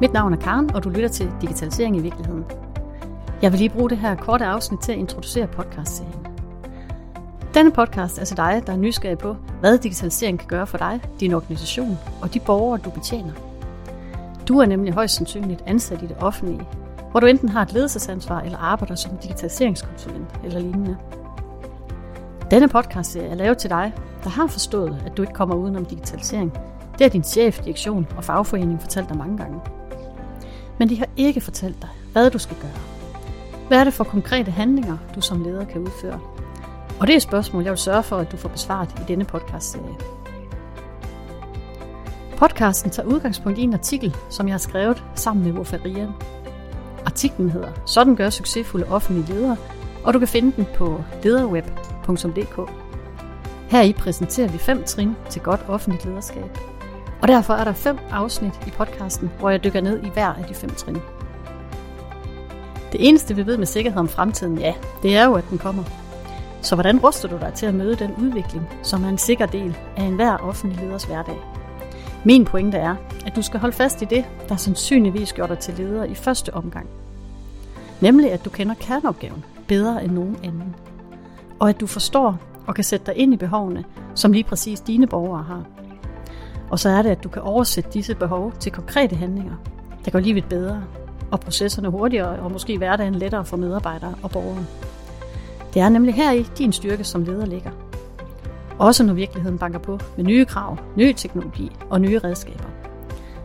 Mit navn er Karen, og du lytter til Digitalisering i virkeligheden. Jeg vil lige bruge det her korte afsnit til at introducere podcastserien. Denne podcast er til dig, der er nysgerrig på, hvad digitalisering kan gøre for dig, din organisation og de borgere, du betjener. Du er nemlig højst sandsynligt ansat i det offentlige, hvor du enten har et ledelsesansvar eller arbejder som digitaliseringskonsulent eller lignende. Denne podcast er lavet til dig, der har forstået, at du ikke kommer udenom digitalisering. Det har din chef, direktion og fagforening fortalt dig mange gange. Men de har ikke fortalt dig, hvad du skal gøre. Hvad er det for konkrete handlinger, du som leder kan udføre? Og det er et spørgsmål, jeg vil sørge for, at du får besvaret i denne podcastserie. Podcasten tager udgangspunkt i en artikel, som jeg har skrevet sammen med Wofarian. Artiklen hedder Sådan gør succesfulde offentlige ledere, og du kan finde den på lederweb.dk. Her i præsenterer vi fem trin til godt offentligt lederskab. Og derfor er der fem afsnit i podcasten, hvor jeg dykker ned i hver af de fem trin. Det eneste, vi ved med sikkerhed om fremtiden, ja, det er jo, at den kommer. Så hvordan ruster du dig til at møde den udvikling, som er en sikker del af enhver offentlig leders hverdag? Min pointe er, at du skal holde fast i det, der sandsynligvis gør dig til leder i første omgang. Nemlig, at du kender kerneopgaven bedre end nogen anden. Og at du forstår og kan sætte dig ind i behovene, som lige præcis dine borgere har. Og så er det, at du kan oversætte disse behov til konkrete handlinger, der gør livet bedre, og processerne hurtigere, og måske hverdagen lettere for medarbejdere og borgere. Det er nemlig her i din styrke som leder ligger. Også når virkeligheden banker på med nye krav, ny teknologi og nye redskaber.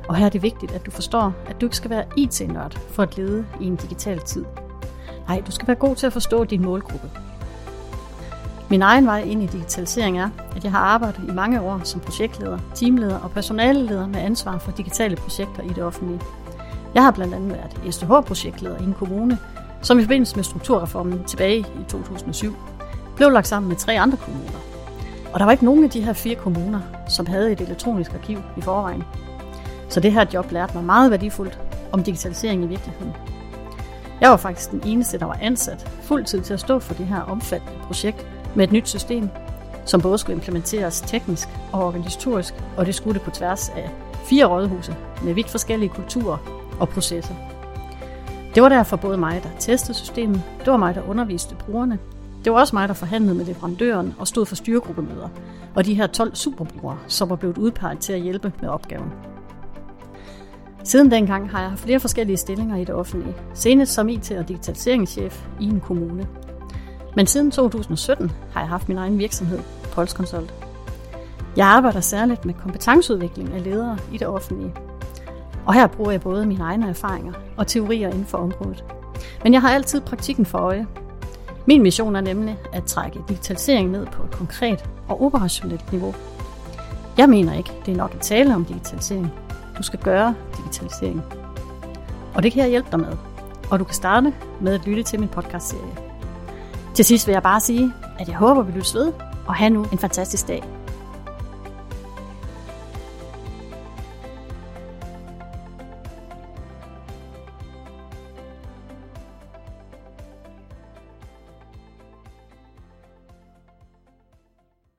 Og her er det vigtigt, at du forstår, at du ikke skal være IT-nørd for at lede i en digital tid. Nej, du skal være god til at forstå din målgruppe. Min egen vej ind i digitalisering er, at jeg har arbejdet i mange år som projektleder, teamleder og personaleleder med ansvar for digitale projekter i det offentlige. Jeg har blandt andet været STH-projektleder i en kommune, som i forbindelse med strukturreformen tilbage i 2007 blev lagt sammen med tre andre kommuner. Og der var ikke nogen af de her fire kommuner, som havde et elektronisk arkiv i forvejen. Så det her job lærte mig meget værdifuldt om digitalisering i virkeligheden. Jeg var faktisk den eneste, der var ansat fuldtid til at stå for det her omfattende projekt med et nyt system, som både skulle implementeres teknisk og organisatorisk, og det skulle det på tværs af fire rådhuse med vidt forskellige kulturer og processer. Det var derfor både mig, der testede systemet, det var mig, der underviste brugerne, det var også mig, der forhandlede med leverandøren og stod for styregruppemøder, og de her 12 superbrugere, som var blevet udpeget til at hjælpe med opgaven. Siden dengang har jeg haft flere forskellige stillinger i det offentlige, senest som IT- og digitaliseringschef i en kommune. Men siden 2017 har jeg haft min egen virksomhed, Pols Consult. Jeg arbejder særligt med kompetenceudvikling af ledere i det offentlige. Og her bruger jeg både mine egne erfaringer og teorier inden for området. Men jeg har altid praktikken for øje. Min mission er nemlig at trække digitalisering ned på et konkret og operationelt niveau. Jeg mener ikke, det er nok at tale om digitalisering. Du skal gøre digitalisering. Og det kan jeg hjælpe dig med. Og du kan starte med at lytte til min podcastserie. Til sidst vil jeg bare sige, at jeg håber, vi lyttes ved, og have nu en fantastisk dag.